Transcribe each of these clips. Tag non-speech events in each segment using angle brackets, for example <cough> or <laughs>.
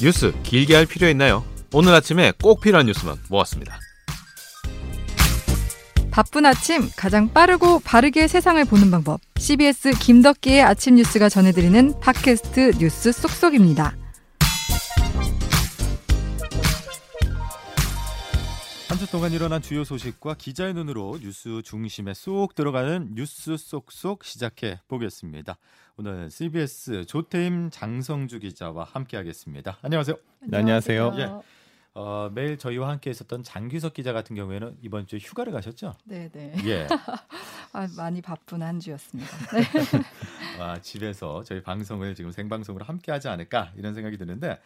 뉴스 길게 할 필요 있나요? 오늘 아침에 꼭 필요한 뉴스만 모았습니다. 바쁜 아침 가장 빠르고 바르게 세상을 보는 방법. CBS 김덕기의 아침 뉴스가 전해드리는 팟캐스트 뉴스 쏙쏙입니다. 한 주 동안 일어난 주요 소식과 기자의 눈으로 뉴스 중심에 쏙 들어가는 뉴스 쏙쏙 시작해 보겠습니다. 오늘 CBS 조태임 장성주 기자와 함께하겠습니다. 안녕하세요. 네, 안녕하세요. 예. 어, 매일 저희와 함께 있었던 장규석 기자 같은 경우에는 이번 주에 휴가를 가셨죠? 네, 네. 예. <laughs> 아, 많이 바쁜 한 주였습니다. <laughs> 아, 집에서 저희 방송을 지금 생방송으로 함께 하지 않을까 이런 생각이 드는데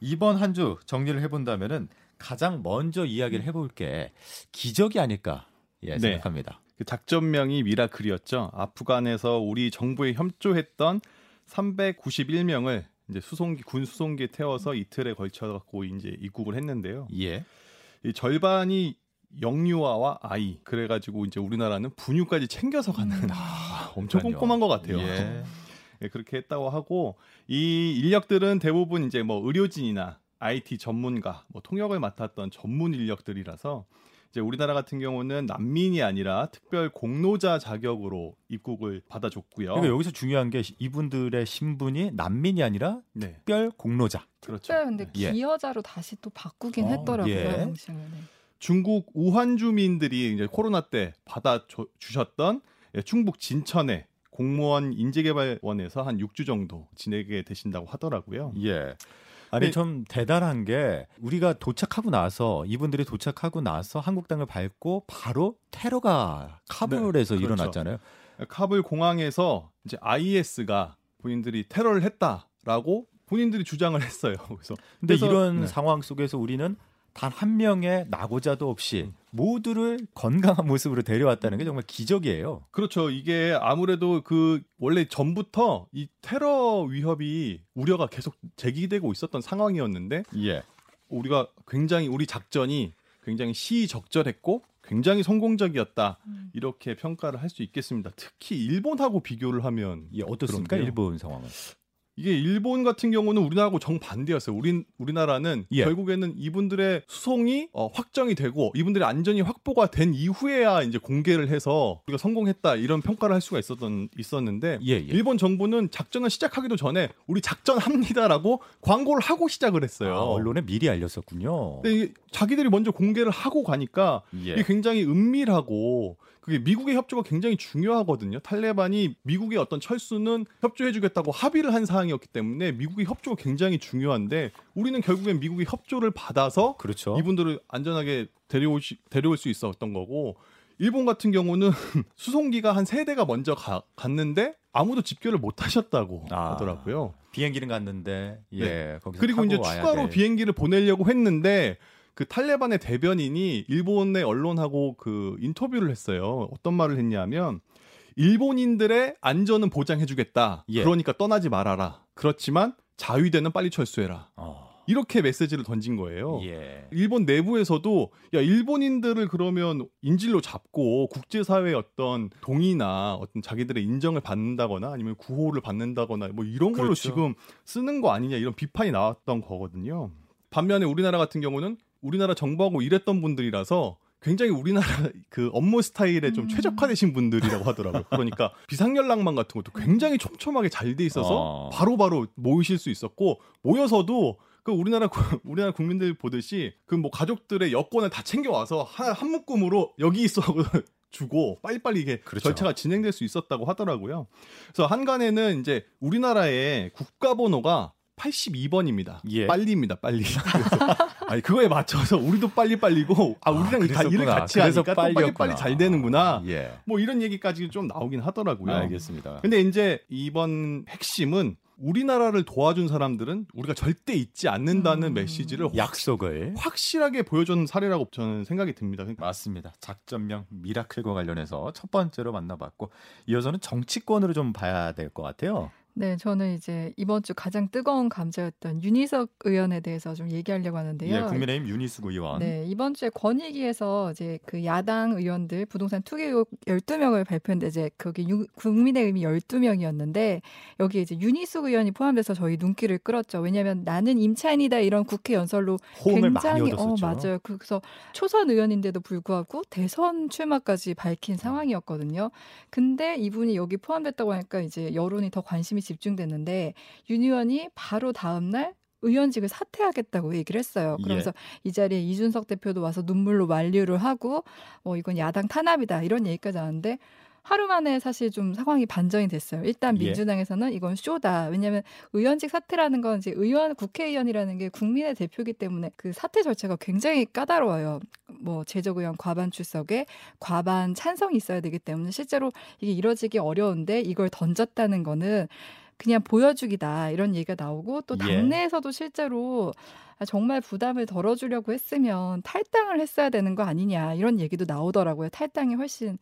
이번 한 주 정리를 해 본다면은 가장 먼저 이야기를 해볼 게 기적이 아닐까 예, 네. 생각합니다. 그 작전명이 미라클이었죠. 아프간에서 우리 정부에 협조했던 391명을 이제 수송기 군 수송기에 태워서 이틀에 걸쳐 갖고 이제 입국을 했는데요. 예. 이 절반이 영유아와 아이 그래 가지고 이제 우리나라는 분유까지 챙겨서 가는 아, 엄청 그러니까요. 꼼꼼한 것 같아요. 예. <laughs> 예, 그렇게 했다고 하고 이 인력들은 대부분 이제 뭐 의료진이나 IT 전문가, 뭐 통역을 맡았던 전문 인력들이라서 이제 우리나라 같은 경우는 난민이 아니라 특별 공로자 자격으로 입국을 받아줬고요. 그러니까 여기서 중요한 게 이분들의 신분이 난민이 아니라 네, 특별 공로자. 그렇죠. 네, 근데 예. 기여자로 다시 또 바꾸긴 어, 했더라고요. 예. 네. 중국 우한 주민들이 이제 코로나 때 받아 줘- 주셨던 예, 충북 진천의 공무원 인재개발원에서 한 6주 정도 지내게 되신다고 하더라고요. 예. 아니 네. 좀 대단한 게 우리가 도착하고 나서 이분들이 도착하고 나서 한국 땅을 밟고 바로 테러가 카불에서 네, 그렇죠. 일어났잖아요. 카불 공항에서 이제 IS가 본인들이 테러를 했다라고 본인들이 주장을 했어요. <laughs> 그래서 근데 그래서- 이런 네. 상황 속에서 우리는 단 한 명의 낙오자도 없이 음. 모두를 건강한 모습으로 데려왔다는 게 정말 기적이에요. 그렇죠. 이게 아무래도 그 원래 전부터 이 테러 위협이 우려가 계속 제기되고 있었던 상황이었는데 예. 우리가 굉장히 우리 작전이 굉장히 시적절했고 굉장히 성공적이었다 음. 이렇게 평가를 할 수 있겠습니다. 특히 일본하고 비교를 하면 예, 어떻습니까? 그런데요. 일본 상황은. 이게 일본 같은 경우는 우리나라하고 정 반대였어요. 우린 우리나라는 예. 결국에는 이분들의 수송이 어, 확정이 되고 이분들의 안전이 확보가 된 이후에야 이제 공개를 해서 우리가 성공했다 이런 평가를 할 수가 있었던 있었는데 예, 예. 일본 정부는 작전을 시작하기도 전에 우리 작전합니다라고 광고를 하고 시작을 했어요. 아, 언론에 미리 알렸었군요. 근데 자기들이 먼저 공개를 하고 가니까 예. 이게 굉장히 은밀하고 그게 미국의 협조가 굉장히 중요하거든요. 탈레반이 미국의 어떤 철수는 협조해주겠다고 합의를 한 사항이었기 때문에 미국의 협조가 굉장히 중요한데 우리는 결국엔 미국의 협조를 받아서 그렇죠. 이분들을 안전하게 데려올, 수- 데려올 수 있었던 거고 일본 같은 경우는 <laughs> 수송기가 한 세 대가 먼저 가- 갔는데 아무도 집결을 못 하셨다고 아. 하더라고요. 비행기는 갔는데 예. 네. 거기서 그리고 이제 추가로 될- 비행기를 보내려고 했는데 그 탈레반의 대변인이 일본의 언론하고 그 인터뷰를 했어요. 어떤 말을 했냐면 일본인들의 안전은 보장해주겠다. 예. 그러니까 떠나지 말아라. 그렇지만 자위대는 빨리 철수해라. 어. 이렇게 메시지를 던진 거예요. 예. 일본 내부에서도 야 일본인들을 그러면 인질로 잡고 국제사회의 어떤 동의나 어떤 자기들의 인정을 받는다거나 아니면 구호를 받는다거나 뭐 이런 걸로 그렇죠. 지금 쓰는 거 아니냐 이런 비판이 나왔던 거거든요. 반면에 우리나라 같은 경우는 우리나라 정부하고 일했던 분들이라서 굉장히 우리나라 <laughs> 그 업무 스타일에 좀 음. 최적화되신 분들이라고 하더라고요. 그러니까 <laughs> 비상연락망 같은 것도 굉장히 촘촘하게 잘 돼 있어서 어. 바로바로 모이실 수 있었고 모여서도 그 우리나라 구- <laughs> 우리나라 국민들 보듯이 그 뭐 가족들의 여권을 다 챙겨 와서 한, 한 묶음으로 여기 있어 하고 주고 빨리빨리 이게 그렇죠. 절차가 진행될 수 있었다고 하더라고요. 그래서 한간에는 이제 우리나라의 국가 번호가 82번입니다. 예. 빨리입니다, 빨리. 아니 그거에 맞춰서 우리도 빨리 빨리고 아 우리랑 다 일을. 같이 하니까 또 빨리 빨리. 잘 되는구나. 예. 뭐 이런 얘기까지 좀 나오긴 하더라고요. 알겠습니다. 근데 이제 이번 핵심은 우리나라를 도와준 사람들은 우리가 절대 잊지 않는다는 음. 메시지를 확, 약속을 확실하게 보여준 사례라고 저는 생각이 듭니다. 그러니까 맞습니다. 작전명 미라클과 관련해서 첫 번째로 만나봤고 이어서는 정치권으로 좀 봐야 될 것 같아요. 네, 저는 이제 이번 주 가장 뜨거운 감자였던 윤희석 의원에 대해서 좀 얘기하려고 하는데요. 예, 국민의힘 윤희숙 의원. 네, 이번 주에 권익위에서 이제 그 야당 의원들 부동산 투기 의혹 12명을 발표했는데 이제 거기 유, 국민의힘이 12명이었는데 여기 이제 윤희숙 의원이 포함돼서 저희 눈길을 끌었죠. 왜냐하면 나는 임차인이다 이런 국회 연설로 굉장히 어. 맞아요. 그래서 초선 의원인데도 불구하고 대선 출마까지 밝힌 상황이었거든요. 근데 이분이 여기 포함됐다고 하니까 이제 여론이 더 관심이 집중됐는데 윤 의원이 바로 다음 날 의원직을 사퇴하겠다고 얘기를 했어요. 그러면서 이 자리에 이준석 대표도 와서 눈물로 만류를 하고 어 이건 야당 탄압이다 이런 얘기까지 하는데 하루 만에 사실 좀 상황이 반전이 됐어요. 일단 예. 민주당에서는 이건 쇼다. 왜냐하면 의원직 사퇴라는 건 이제 의원 국회의원이라는 게 국민의 대표이기 때문에 그 사퇴 절차가 굉장히 까다로워요. 뭐 제적 의원 과반 출석에 과반 찬성이 있어야 되기 때문에 실제로 이게 이뤄지기 어려운데 이걸 던졌다는 거는 그냥 보여주기다 이런 얘기가 나오고 또 예. 당내에서도 실제로 아, 정말 부담을 덜어주려고 했으면 탈당을 했어야 되는 거 아니냐 이런 얘기도 나오더라고요. 탈당이 훨씬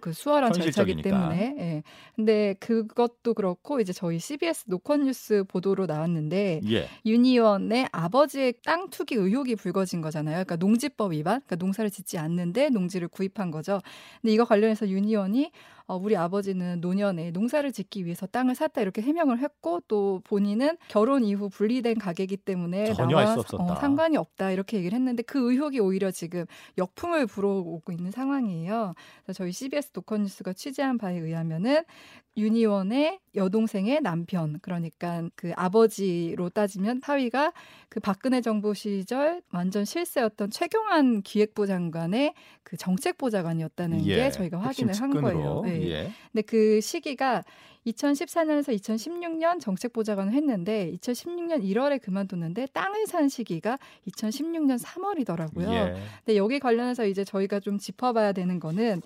그 수월한 절차기. 때문에. 예. 근데 그것도 그렇고 이제 저희 CBS 노컷뉴스 보도로 나왔는데 예. 윤 의원의 아버지의 땅 투기 의혹이 불거진 거잖아요. 그러니까 농지법 위반, 그러니까 농사를 짓지 않는데 농지를 구입한 거죠. 근데 이거 관련해서 윤 의원이 어, 우리 아버지는 노년에 농사를 짓기 위해서 땅을 샀다 이렇게 해명을 했고 또 본인은 결혼 이후 분리된 가게이기 때문에 전혀 나와 알수 없었다. 어, 상관이 없다 이렇게 얘기를 했는데 그 의혹이 오히려 지금 역풍을 불어오고 있는 상황이에요. 그래서 저희 CBS 노컷뉴스가 취재한 바에 의하면은 윤 의원의 여동생의 남편 그러니까 그 아버지로 따지면 사위가 그 박근혜 정부 시절 완전 실세였던 최경환 기획부 장관의 그 정책보좌관이었다는 예. 게 저희가 확인을 한. 거예요. 네. 예. 근데 그 시기가 2014년에서 2016년 정책보좌관을 했는데 2016년 1월에 그만뒀는데 땅을 산 시기가 2016년 3월이더라고요. 예. 근데 여기 관련해서 이제 저희가 좀 짚어봐야 되는 거는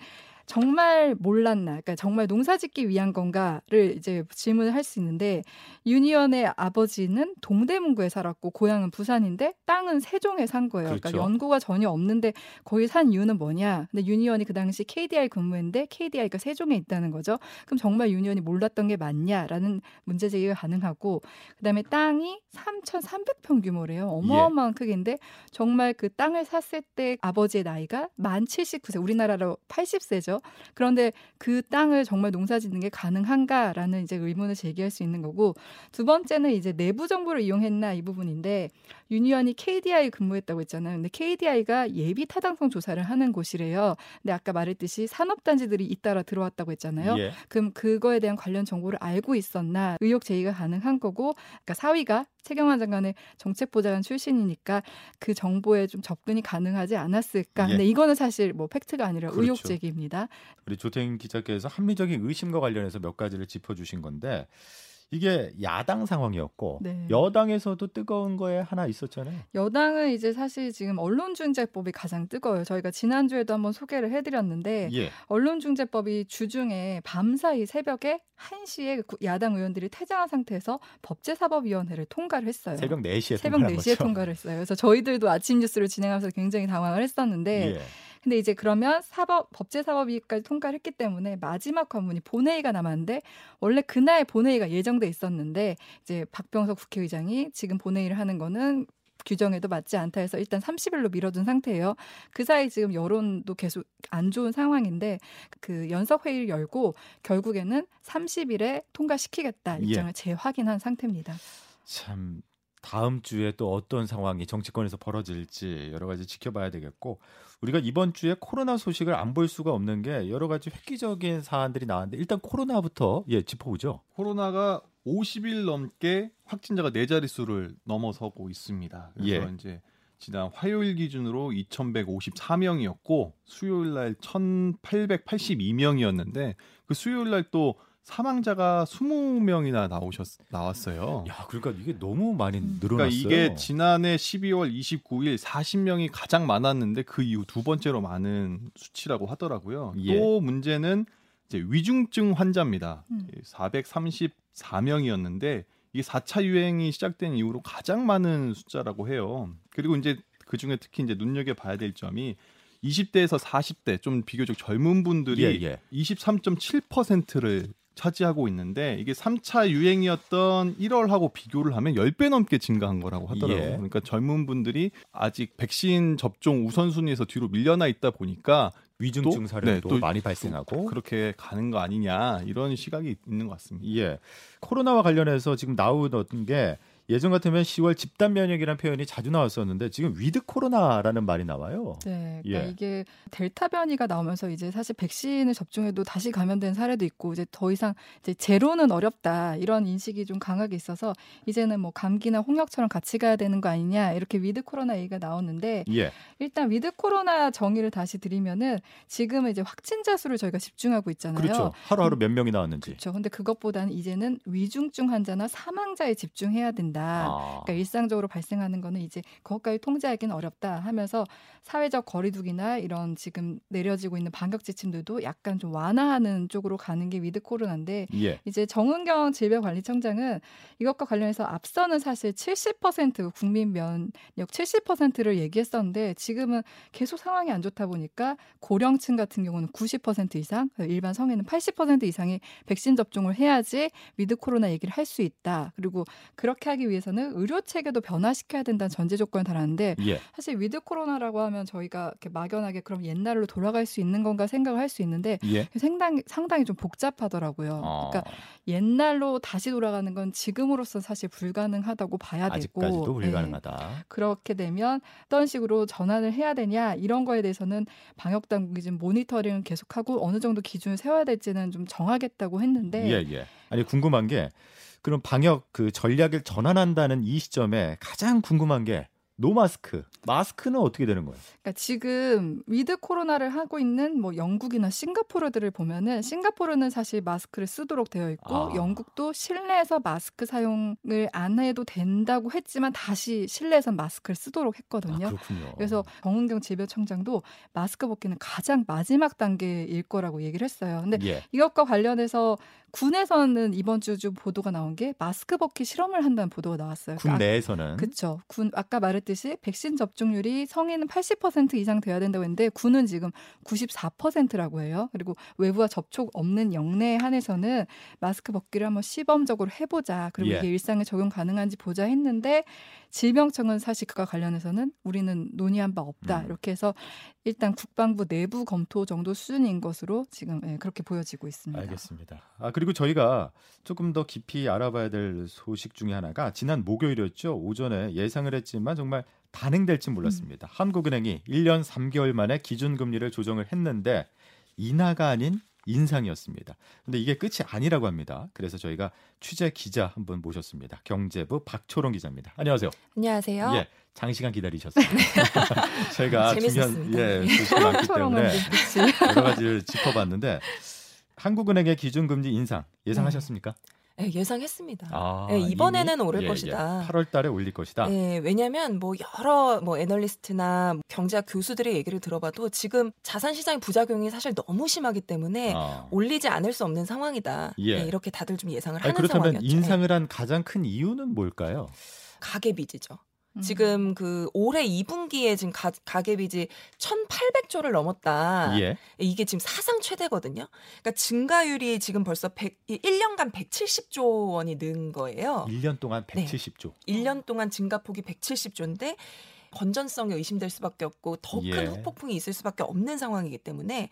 정말 몰랐나, 그러니까 정말 농사짓기 위한 건가를 이제 질문을 할 수 있는데 윤 의원의 아버지는 동대문구에 살았고 고향은 부산인데 땅은 세종에 산 거예요. 그러니까 그렇죠. 연고가 전혀 없는데 거기 산 이유는 뭐냐? 근데 윤 의원이 그 당시 KDI 근무했는데 KDI가 세종에 있다는 거죠. 그럼 정말 윤 의원이 몰랐던 게 맞냐라는 문제 제기가 가능하고 그다음에 땅이 3,300평 규모래요. 어마어마한 크기인데 정말 그 땅을 샀을 때 아버지의 나이가 만 79세, 우리나라로 80세죠. 그런데 그 땅을 정말 농사 짓는 게 가능한가라는 이제 의문을 제기할 수 있는 거고 두 번째는 이제 내부 정보를 이용했나 이 부분인데 윤 의원이 KDI 근무했다고 했잖아요. 근데 KDI가 예비 타당성 조사를 하는 곳이래요. 근데 아까 말했듯이 산업단지들이 잇따라 들어왔다고 했잖아요. 예. 그럼 그거에 대한 관련 정보를 알고 있었나 의혹 제기가 가능한 거고 그러니까 사위가 최경환 장관의 정책보좌관 출신이니까 그 정보에 좀 접근이 가능하지 않았을까. 예. 근데 이거는 사실 뭐 팩트가 아니라 그렇죠. 의혹 제기입니다. 우리 조태인 기자께서 합리적인 의심과 관련해서 몇 가지를 짚어주신 건데 이게 야당 상황이었고 네. 여당에서도 뜨거운 거에 하나 있었잖아요. 여당은 이제 사실 지금 언론중재법이 가장 뜨거워요. 저희가 지난주에도 한번 소개를 해드렸는데 예. 언론중재법이 주중에 밤사이 새벽에 1시에 그 야당 의원들이 퇴장한 상태에서 법제사법위원회를 통과를 했어요. 새벽 4시에 새벽 4시에 통과를 했어요. 그래서 저희들도 아침 뉴스를 진행하면서 굉장히 당황을 했었는데 예. 근데 이제 그러면 사법 법제 사법위까지 통과를 했기 때문에 마지막 관문이 본회의가 남았는데 원래 그날 본회의가 예정돼 있었는데 이제 박병석 국회의장이 지금 본회의를 하는 거는 규정에도 맞지 않다 해서 일단 30일로 미뤄둔 상태예요. 그 사이 지금 여론도 계속 안 좋은 상황인데 그 연석 회의를 열고 결국에는 30일에 통과시키겠다 입장을 재확인한 상태입니다. 참 다음 주에 또 어떤 상황이 정치권에서 벌어질지 여러 가지 지켜봐야 되겠고 우리가 이번 주에 코로나 소식을 안 볼 수가 없는 게 여러 가지 획기적인 사안들이 나왔는데 일단 코로나부터 예 짚어보죠. 코로나가 50일 넘게 확진자가 네 자릿수를 넘어서고 있습니다. 그래서 예. 이제 지난 화요일 기준으로 2,154명이었고 수요일 날 1,882명이었는데 그 수요일 날 또 사망자가 20명이나 나오셨 나왔어요. 야 그러니까 이게 너무 많이 음. 늘어났어요. 그러니까 이게 지난해 12월 29일 40명이 가장 많았는데 그 이후 두 번째로 많은 수치라고 하더라고요. 예. 또 문제는 이제 위중증 환자입니다. 음. 434명이었는데 이게 4차 유행이 시작된 이후로 가장 많은 숫자라고 해요. 그리고 이제 그 중에 특히 이제 눈여겨 봐야 될 점이 20대에서 40대 좀 비교적 젊은 분들이 예, 예. 23.7%를 차지하고 있는데 이게 3차 유행이었던 1월하고 비교를 하면 10배 넘게 증가한 거라고 하더라고요. 예. 그러니까 젊은 분들이 아직 백신 접종 우선순위에서 뒤로 밀려나 있다 보니까 위중증 또? 사례도 네, 또 많이 발생하고 그렇게 가는 거 아니냐 이런 시각이 있는 것 같습니다. 예. 코로나와 관련해서 지금 나오던 게 예전 같으면 10월 집단 면역이라는 표현이 자주 나왔었는데 지금 with 코로나라는 말이 나와요. 네, 그러니까 예. 이게 델타 변이가 나오면서 이제 사실 백신을 접종해도 다시 감염된 사례도 있고 이제 더 이상 이제 제로는 어렵다 이런 인식이 좀 강하게 있어서 이제는 뭐 감기나 홍역처럼 같이 가야 되는 거 아니냐 이렇게 with 코로나 얘기가 나오는데 예. 일단 with 코로나 정의를 다시 드리면은 지금은 이제 확진자 수를 저희가 집중하고 있잖아요. 그렇죠. 하루하루 몇 명이 나왔는지. 그렇죠. 근데 그것보다는 이제는 위중증 환자나 사망자에 집중해야 된다. 아. 그러니까 일상적으로 발생하는 거는 이제 그것까지 통제하기는 어렵다 하면서 사회적 거리두기나 이런 지금 내려지고 있는 방역 지침들도 약간 좀 완화하는 쪽으로 가는 게 with 코로나인데 예. 이제 정은경 질병관리청장은 이것과 관련해서 앞서는 사실 70% 국민 면역 70%를 얘기했었는데 지금은 계속 상황이 안 좋다 보니까 고령층 같은 경우는 90% 이상, 일반 성인은 80% 이상의 백신 접종을 해야지 with 코로나 얘기를 할 수 있다. 그리고 그렇게 하기 위해서는 의료 체계도 변화시켜야 된다는 전제 조건을 달았는데 예. 사실 with 코로나라고 하면 저희가 이렇게 막연하게 그럼 옛날로 돌아갈 수 있는 건가 생각을 할 수 있는데 예. 상당히 상당히 좀 복잡하더라고요. 아. 그러니까 옛날로 다시 돌아가는 건 지금으로서 사실 불가능하다고 봐야 되고 아직까지도 네. 불가능하다. 그렇게 되면 어떤 식으로 전환을 해야 되냐 이런 거에 대해서는 방역 당국이 지금 모니터링을 계속하고 어느 정도 기준을 세워야 될지는 좀 정하겠다고 했는데 예, 예. 아니 궁금한 게 그럼 방역 그 전략을 전환한다는 이 시점에 가장 궁금한 게 no마스크. 마스크는 어떻게 되는 거예요? 그러니까 지금 with 코로나를 하고 있는 뭐 영국이나 싱가포르들을 보면은 싱가포르는 사실 마스크를 쓰도록 되어 있고 아. 영국도 실내에서 마스크 사용을 안 해도 된다고 했지만 다시 실내에서 마스크를 쓰도록 아, 했거든요. 그렇군요. 그래서 정은경 질병청장도 마스크 벗기는 가장 마지막 단계일 거라고 얘기를 했어요. 근데 예. 이것과 관련해서 군에서는 이번 주 좀 보도가 나온 게 마스크 벗기 실험을 한다는 보도가 나왔어요. 군 그러니까 내에서는 그렇죠. 군 아까 말했듯이 백신 접종률이 성인은 80% 이상 돼야 된다고 했는데 군은 지금 94%라고 해요. 그리고 외부와 접촉 없는 영내에 한해서는 마스크 벗기를 한번 시범적으로 해보자. 그리고 예. 이게 일상에 적용 가능한지 보자 했는데 질병청은 사실 그와 관련해서는 우리는 논의한 바 없다. 음. 이렇게 해서 일단 국방부 내부 검토 정도 수준인 것으로 지금 예, 그렇게 보여지고 있습니다. 알겠습니다. 아 그리고 저희가 조금 더 깊이 알아봐야 될 소식 중에 하나가 지난 목요일이었죠. 오전에 예상을 했지만 정말 단행될지 몰랐습니다. 음. 한국은행이 1년 3개월 만에 기준금리를 조정을 했는데 인하가 아닌 인상이었습니다. 근데 이게 끝이 아니라고 합니다. 그래서 저희가 취재 기자 한 분 모셨습니다. 경제부 박초롱 기자입니다. 안녕하세요. 안녕하세요. 예, 장시간 기다리셨습니다. <laughs> <laughs> 제가 중요한 재밌었습니다. 예, 네. 소식이 많기 <laughs> 때문에. 여러 가지를 짚어봤는데 한국은행의 기준금리 인상 예상하셨습니까? 네, 예상했습니다. 아, 네, 이번에는? 오를 예, 것이다. 예. 8월 달에 올릴 것이다. 네, 왜냐하면 뭐 여러 뭐 애널리스트나 경제학 교수들의 얘기를 들어봐도 지금 자산 시장의 부작용이 사실 너무 심하기 때문에 아. 올리지 않을 수 없는 상황이다. 예. 네, 이렇게 다들 좀 예상을 아니, 하는 그렇다면 상황이었죠. 인상을 한 가장 큰 이유는 뭘까요? 네. 가계 빚이죠. 음. 지금 그 올해 2분기에 지금 가, 가계 빚이 1,800조를 넘었다. 예. 이게 지금 사상 최대거든요. 그러니까 증가율이 지금 벌써 100, 1년간 170조 원이 는 거예요. 1년 동안 네. 170조. 1년 동안 증가폭이 170조인데 건전성이 의심될 수밖에 없고 더큰 예. 후폭풍이 있을 수밖에 없는 상황이기 때문에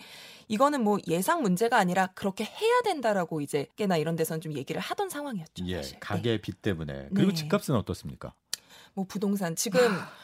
이거는 뭐 예상 문제가 아니라 그렇게 해야 된다라고 이제 꽤나 이런 데서는 좀 얘기를 하던 상황이었죠. 예. 네. 가계 빚 때문에. 그리고 네. 집값은 어떻습니까? 뭐 부동산 지금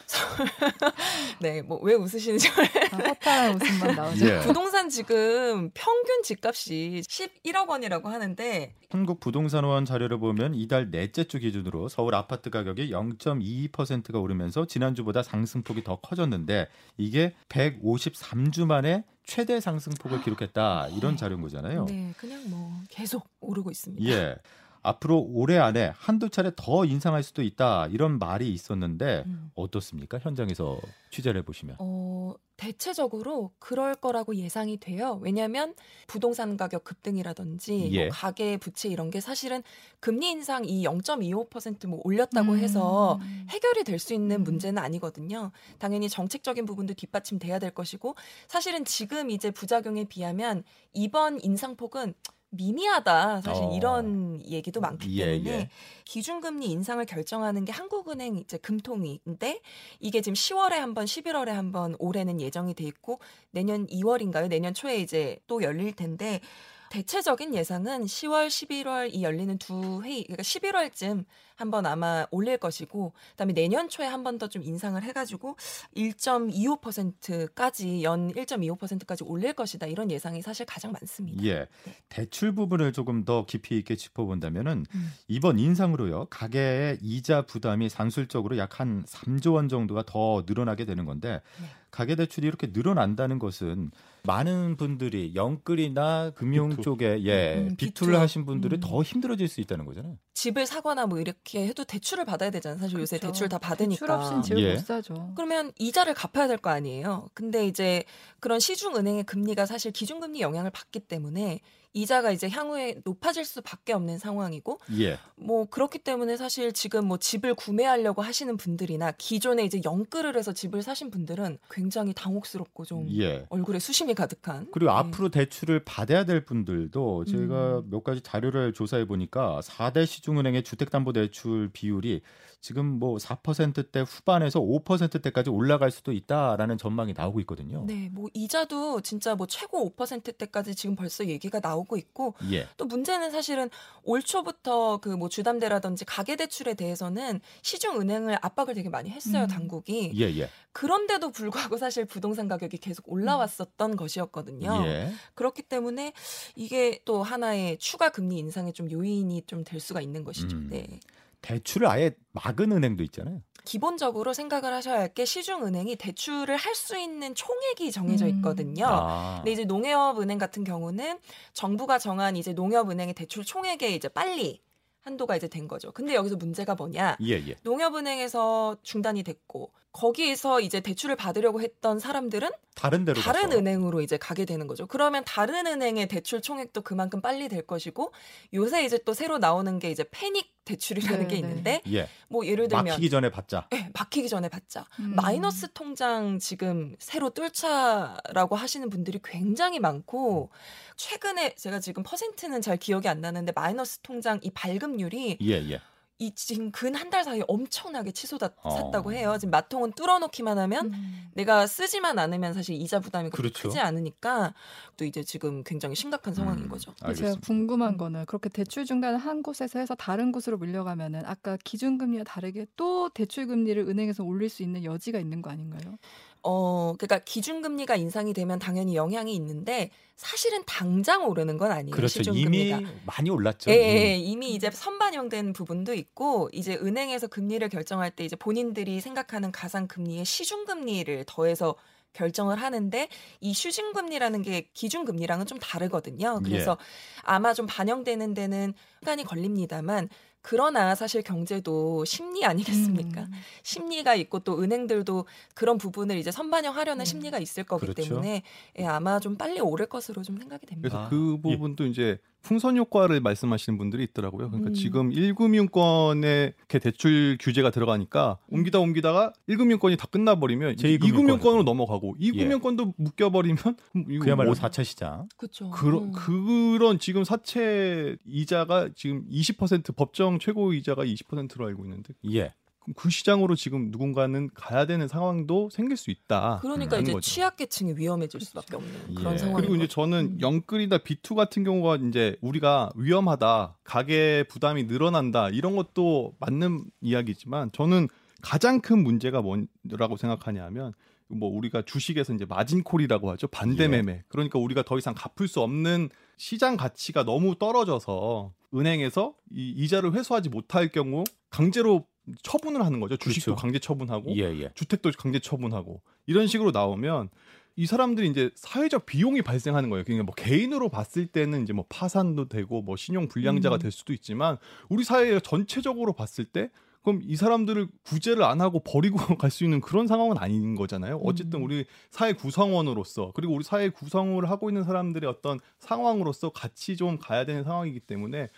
<laughs> 네, 뭐 왜 웃으시는지 아, 허탈한 웃음만 <laughs> 나오죠. 예. 부동산 지금 평균 집값이 11억 원이라고 하는데 한국 부동산원 자료를 보면 이달 넷째 주 기준으로 서울 아파트 가격이 0.22%가 오르면서 지난주보다 상승폭이 더 커졌는데 이게 153주 만에 최대 상승폭을 기록했다 이런 자료인 거잖아요. 네, 그냥 뭐 계속 오르고 있습니다. 예. 앞으로 올해 안에 한두 차례 더 인상할 수도 있다 이런 말이 있었는데 음. 어떻습니까? 현장에서 취재를 해보시면. 어, 대체적으로 그럴 거라고 예상이 돼요. 왜냐하면 부동산 가격 급등이라든지 예. 뭐 가계 부채 이런 게 사실은 금리 인상 이 0.25%뭐 올렸다고 음. 해서 해결이 될 수 있는 음. 문제는 아니거든요. 당연히 정책적인 부분도 뒷받침돼야 될 것이고 사실은 지금 이제 부작용에 비하면 이번 인상폭은 미미하다 사실 어. 이런 얘기도 많기 예, 때문에 예. 기준금리 인상을 결정하는 게 한국은행 이제 금통위인데 이게 지금 10월에 한 번, 11월에 한 번 올해는 예정이 돼 있고 내년 2월인가요? 내년 초에 이제 또 열릴 텐데 대체적인 예상은 10월, 11월 이 열리는 두 회의, 그러니까 11월쯤 한번 아마 올릴 것이고, 그다음에 내년 초에 한 번 더 좀 인상을 해가지고 1.25%까지 연 1.25%까지 올릴 것이다 이런 예상이 사실 가장 많습니다. 예. 대출 부분을 조금 더 깊이 있게 짚어본다면은 음. 이번 인상으로요 가계의 이자 부담이 산술적으로 약 한 3조 원 정도가 더 늘어나게 되는 건데 네. 가계 대출이 이렇게 늘어난다는 것은 많은 분들이 영끌이나 금융 비투. 쪽에 예 음, 비투를 비투. 하신 분들이 음. 더 힘들어질 수 있다는 거잖아요. 집을 사거나 뭐 이렇게 해도 대출을 받아야 되잖아요. 사실 요새 그렇죠. 대출 다 받으니까. 대출 없이는 집을 예. 못 사죠. 그러면 이자를 갚아야 될 거 아니에요. 근데 이제 그런 시중 은행의 금리가 사실 기준금리 영향을 받기 때문에 이자가 이제 향후에 높아질 수밖에 없는 상황이고 예. 뭐 그렇기 때문에 사실 지금 뭐 집을 구매하려고 하시는 분들이나 기존에 이제 영끌을 해서 집을 사신 분들은 굉장히 당혹스럽고 좀 예. 얼굴에 수심이 가득한 그리고 네. 앞으로 대출을 받아야 될 분들도 제가 음. 몇 가지 자료를 조사해 보니까 4대 시중은행의 주택담보대출 비율이 지금 뭐 4%대 후반에서 5%대까지 올라갈 수도 있다라는 전망이 나오고 있거든요. 네, 뭐 이자도 진짜 뭐 최고 5%대까지 지금 벌써 얘기가 나오고 있고 예. 또 문제는 사실은 올 초부터 그 뭐 주담대라든지 가계 대출에 대해서는 시중 은행을 압박을 되게 많이 했어요, 음. 당국이. 예, 예. 그런데도 불구하고 사실 부동산 가격이 계속 올라왔었던 것이었거든요. 예. 그렇기 때문에 이게 또 하나의 추가 금리 인상의 좀 요인이 좀 될 수가 있는 것이죠. 음. 네. 대출을 아예 막은 은행도 있잖아요. 기본적으로 생각을 하셔야 할 게 시중 은행이 대출을 할 수 있는 총액이 정해져 음. 있거든요. 아. 근데 이제 농협은행 같은 경우는 정부가 정한 이제 농협은행의 대출 총액에 이제 빨리 한도가 이제 된 거죠. 근데 여기서 문제가 뭐냐? 예, 예. 농협은행에서 중단이 됐고 거기에서 이제 대출을 받으려고 했던 사람들은 다른 데로 다른 가서. 은행으로 이제 가게 되는 거죠. 그러면 다른 은행의 대출 총액도 그만큼 빨리 될 것이고 요새 이제 또 새로 나오는 게 이제 패닉 대출이라는 네, 게 네. 있는데 예. 뭐 예를 들면 막히기 전에 받자. 예, 막히기 전에 받자. 음. 마이너스 통장 지금 새로 뚫자라고 하시는 분들이 굉장히 많고 최근에 제가 지금 퍼센트는 잘 기억이 안 나는데 마이너스 통장 이 발급률이 예, 예. 이 지금 근 한 달 사이에 엄청나게 치솟았다고 어. 해요. 지금 마통은 뚫어놓기만 하면 음. 내가 쓰지만 않으면 사실 이자 부담이 그렇죠. 크지 않으니까 또 이제 지금 굉장히 심각한 상황인 음, 거죠. 근데 제가. 궁금한 거는 그렇게 대출 중단을 한 곳에서 해서 다른 곳으로 밀려가면은 아까 기준금리와 다르게 또 대출 금리를 은행에서 올릴 수 있는 여지가 있는 거 아닌가요? 어, 그러니까 기준금리가 인상이 되면 당연히 영향이 있는데 사실은 당장 오르는 건 아니에요. 그렇죠. 시중금리가. 이미 많이 올랐죠. 예, 이미. 예, 이미 이제 선반영된 부분도 있고 이제 은행에서 금리를 결정할 때 이제 본인들이 생각하는 가상 금리에 시중 금리를 더해서 결정을 하는데 이 시중 금리라는 게 기준 금리랑은 좀 다르거든요. 예. 그래서 아마 좀 반영되는 데는 시간이 걸립니다만 그러나 사실 경제도 심리 아니겠습니까? 음. 심리가 있고 또 은행들도 그런 부분을 이제 선반영하려는 음. 심리가 있을 거기 그렇죠. 때문에 예, 아마 좀 빨리 오를 것으로 좀 생각이 됩니다. 그래서 아, 그 예. 부분도 이제 풍선 효과를 말씀하시는 분들이 있더라고요. 그러니까 음. 지금 1금융권에 이렇게 대출 규제가 들어가니까 옮기다 옮기다가 1금융권이 다 끝나버리면 이제 제2금융권으로 2금융권으로 넘어가고 2금융권도 묶여버리면 <laughs> 이거 그야말로 뭐- 4차 시장. 그렇죠. 그런 그런 지금 사채 이자가 지금 20% 법정 최고 이자가 20%로 알고 있는데 예. 그럼 그 시장으로 지금 누군가는 가야 되는 상황도 생길 수 있다. 그러니까 이제 거죠. 취약계층이 위험해질 수밖에 없는 그런 예. 상황인 그리고 이제. 저는 음. 영끌이나 B2 같은 경우가 이제 우리가 위험하다, 가계 부담이 늘어난다 이런 것도 맞는 이야기지만 저는 가장 큰 문제가 뭐라고 생각하냐면 뭐 우리가 주식에서 이제 마진콜이라고 하죠 반대 예. 매매. 그러니까 우리가 더 이상 갚을 수 없는 시장 가치가 너무 떨어져서 은행에서 이 이자를 회수하지 못할 경우 강제로 처분을 하는 거죠. 주식도 그렇죠. 강제 처분하고 예, 예. 주택도 강제 처분하고 이런 식으로 나오면 이 사람들이 이제 사회적 비용이 발생하는 거예요. 그러니까 뭐 개인으로 봤을 때는 이제 뭐 파산도 되고 뭐 신용 불량자가 음. 될 수도 있지만 우리 사회 전체적으로 봤을 때 그럼 이 사람들을 구제를 안 하고 버리고 <laughs> 갈 수 있는 그런 상황은 아닌 거잖아요. 어쨌든 음. 우리 사회 구성원으로서 그리고 우리 사회 구성을 하고 있는 사람들의 어떤 상황으로서 같이 좀 가야 되는 상황이기 때문에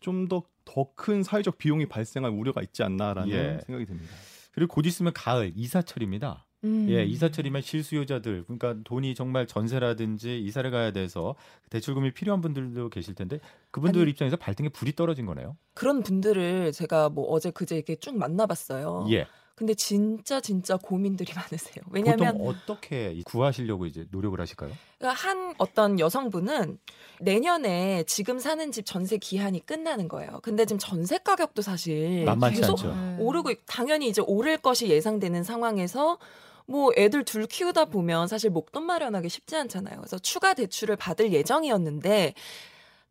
좀 더 더 큰 사회적 비용이 발생할 우려가 있지 않나라는 예. 생각이 듭니다. 그리고 곧 있으면 가을 이사철입니다. 음. 예, 이사철이면 실수요자들, 그러니까 돈이 정말 전세라든지 이사를 가야 돼서 대출금이 필요한 분들도 계실 텐데 그분들 아니, 입장에서 발등에 불이 떨어진 거네요. 그런 분들을 제가 뭐 어제 그제 이렇게 쭉 만나봤어요. 예. 근데 진짜 진짜 고민들이 <laughs> 많으세요. 왜냐하면 보통 어떻게 구하시려고 이제 노력을 하실까요? 그러니까 한 어떤 여성분은 내년에 지금 사는 집 전세 기한이 끝나는 거예요. 근데 지금 전세 가격도 사실 만만치 계속 않죠. 네. 오르고 있- 당연히 이제 오를 것이 예상되는 상황에서 뭐 애들 둘 키우다 보면 사실 목돈 마련하기 쉽지 않잖아요. 그래서 추가 대출을 받을 예정이었는데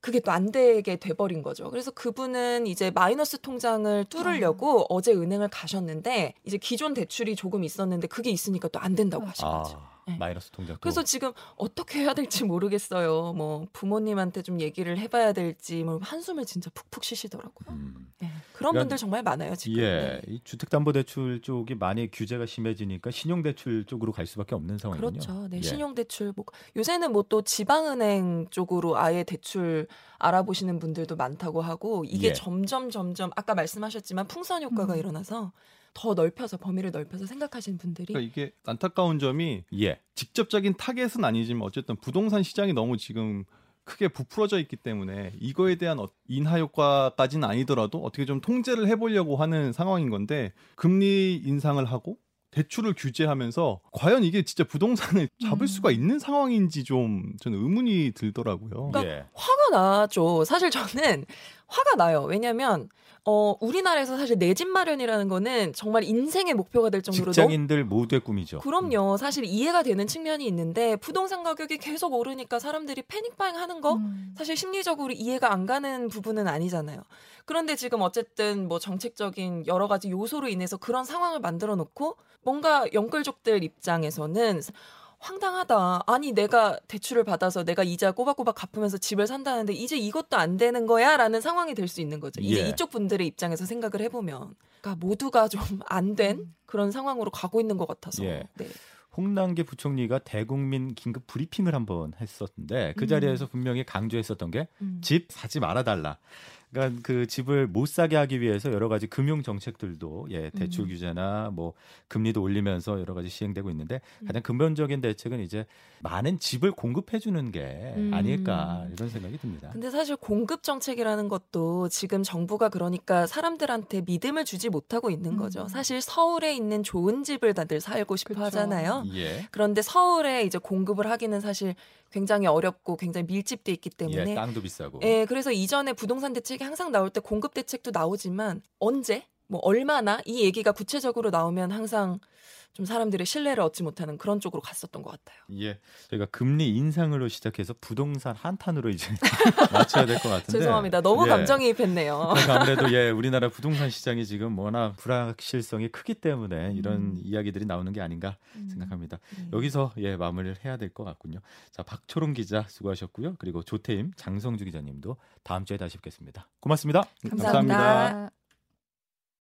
그게 또 안 되게 돼버린 거죠. 그래서 그분은 이제 마이너스 통장을 뚫으려고 어제 은행을 가셨는데 이제 기존 대출이 조금 있었는데 그게 있으니까 또 안 된다고 하신 거죠. 아, 네. 마이너스 통장. 그래서 지금 어떻게 해야 될지 모르겠어요. 뭐 부모님한테 좀 얘기를 해봐야 될지 뭐 한숨을 진짜 푹푹 쉬시더라고요. 음. 네. 그런 그러니까 분들 정말 많아요 지금. 예, 네. 이 주택담보대출 쪽이 많이 규제가 심해지니까 신용대출 쪽으로 갈 수밖에 없는 상황이군요. 그렇죠. 네, 예. 신용대출 뭐 요새는 뭐 또 지방은행 쪽으로 아예 대출 알아보시는 분들도 많다고 하고 이게 예. 점점 점점 아까 말씀하셨지만 풍선 효과가 음. 일어나서 더 넓혀서 범위를 넓혀서 생각하시는 분들이 그러니까 이게 안타까운 점이 예. 직접적인 타겟은 아니지만 어쨌든 부동산 시장이 너무 지금 크게 부풀어져 있기 때문에 이거에 대한 어- 인하 효과까지는 아니더라도 어떻게 좀 통제를 해보려고 하는 상황인 건데 금리 인상을 하고 대출을 규제하면서 과연 이게 진짜 부동산을 잡을 음. 수가 있는 상황인지 좀 저는 의문이 들더라고요. 그러니까 예. 화가 나죠. 사실 저는 화가 나요. 왜냐하면 어 우리나라에서 사실 내 집 마련이라는 거는 정말 인생의 목표가 될 정도로 너무 직장인들 모두의 꿈이죠. 그럼요. 사실 이해가 되는 측면이 있는데 부동산 가격이 계속 오르니까 사람들이 패닉 바잉 하는 거 음. 사실 심리적으로 이해가 안 가는 부분은 아니잖아요. 그런데 지금 어쨌든 뭐 정책적인 여러 가지 요소로 인해서 그런 상황을 만들어 놓고 뭔가 영끌족들 입장에서는 황당하다. 아니 내가 대출을 받아서 내가 이자 꼬박꼬박 갚으면서 집을 산다는데 이제 이것도 안 되는 거야라는 상황이 될 수 있는 거죠. 이제 예. 이쪽 분들의 입장에서 생각을 해보면, 그러니까 모두가 좀 <laughs> 안 된 그런 상황으로 가고 있는 것 같아서. 예. 네. 홍남기 부총리가 대국민 긴급 브리핑을 한번 했었는데 그 음. 자리에서 분명히 강조했었던 게 음. 집 사지 말아 달라. 그러니까 그 집을 못 사게 하기 위해서 여러 가지 금융 정책들도 예, 대출 음. 규제나 뭐 금리도 올리면서 여러 가지 시행되고 있는데 음. 가장 근본적인 대책은 이제 많은 집을 공급해 주는 게 음. 아닐까 이런 생각이 듭니다. 근데 사실 공급 정책이라는 것도 지금 정부가 그러니까 사람들한테 믿음을 주지 못하고 있는 거죠. 음. 사실 서울에 있는 좋은 집을 다들 살고 싶어 그쵸. 하잖아요. 예. 그런데 서울에 이제 공급을 하기는 사실 굉장히 어렵고 굉장히 밀집돼 있기 때문에 예, 땅도 비싸고. 예, 그래서 이전에 부동산 대책이 항상 나올 때 공급 대책도 나오지만 언제? 뭐 얼마나? 이 얘기가 구체적으로 나오면 항상 좀 사람들의 신뢰를 얻지 못하는 그런 쪽으로 갔었던 것 같아요. 예. 저희가 금리 인상으로 시작해서 부동산 한탄으로 이제 <laughs> 맞춰야 될 것 같은데. 죄송합니다. 너무 예. 감정이입했네요. 아무래도 예 우리나라 부동산 시장이 지금 워낙 불확실성이 크기 때문에 이런 음. 이야기들이 나오는 게 아닌가 생각합니다. 네. 여기서 예 마무리를 해야 될 것 같군요. 자 박초롱 기자 수고하셨고요. 그리고 조태임 장성주 기자님도 다음 주에 다시 뵙겠습니다. 고맙습니다. 감사합니다. 감사합니다.